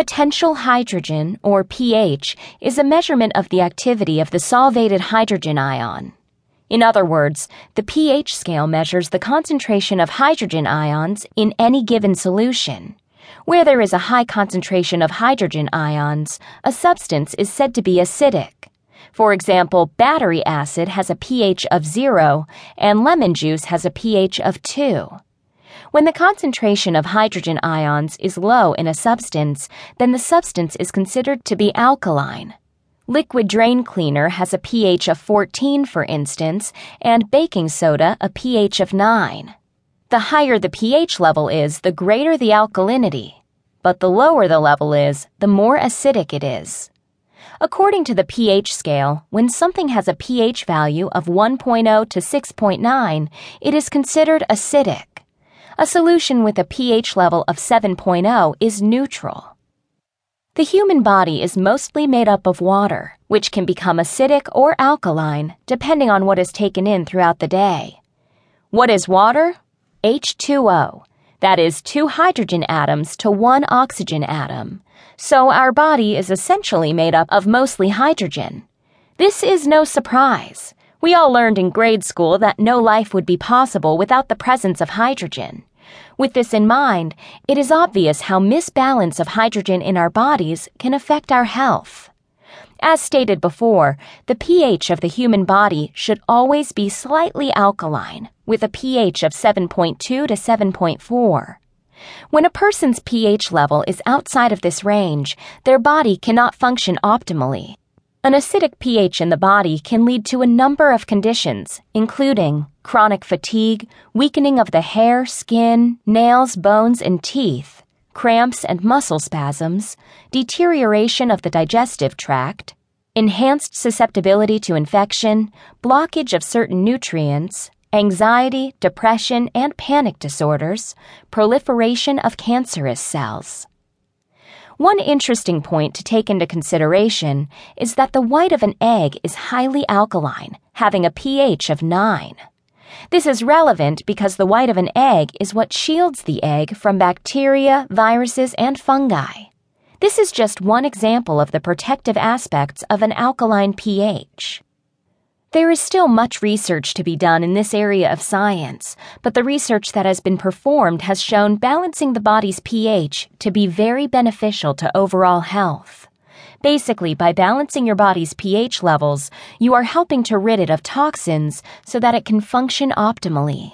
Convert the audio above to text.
Potential hydrogen, or pH, is a measurement of the activity of the solvated hydrogen ion. In other words, the pH scale measures the concentration of hydrogen ions in any given solution. Where there is a high concentration of hydrogen ions, a substance is said to be acidic. For example, battery acid has a pH of 0 and lemon juice has a pH of 2. When the concentration of hydrogen ions is low in a substance, then the substance is considered to be alkaline. Liquid drain cleaner has a pH of 14, for instance, and baking soda a pH of 9. The higher the pH level is, the greater the alkalinity. But the lower the level is, the more acidic it is. According to the pH scale, when something has a pH value of 1.0 to 6.9, it is considered acidic. A solution with a pH level of 7.0 is neutral. The human body is mostly made up of water, which can become acidic or alkaline depending on what is taken in throughout the day. What is water? H2O. That is two hydrogen atoms to one oxygen atom. So our body is essentially made up of mostly hydrogen. This is no surprise. We all learned in grade school that no life would be possible without the presence of hydrogen. With this in mind, it is obvious how misbalance of hydrogen in our bodies can affect our health. As stated before, the pH of the human body should always be slightly alkaline, with a pH of 7.2 to 7.4. When a person's pH level is outside of this range, their body cannot function optimally. An acidic pH in the body can lead to a number of conditions, including chronic fatigue, weakening of the hair, skin, nails, bones, and teeth, cramps and muscle spasms, deterioration of the digestive tract, enhanced susceptibility to infection, blockage of certain nutrients, anxiety, depression, and panic disorders, proliferation of cancerous cells. One interesting point to take into consideration is that the white of an egg is highly alkaline, having a pH of 9. This is relevant because the white of an egg is what shields the egg from bacteria, viruses, and fungi. This is just one example of the protective aspects of an alkaline pH. There is still much research to be done in this area of science, but the research that has been performed has shown balancing the body's pH to be very beneficial to overall health. Basically, by balancing your body's pH levels, you are helping to rid it of toxins so that it can function optimally.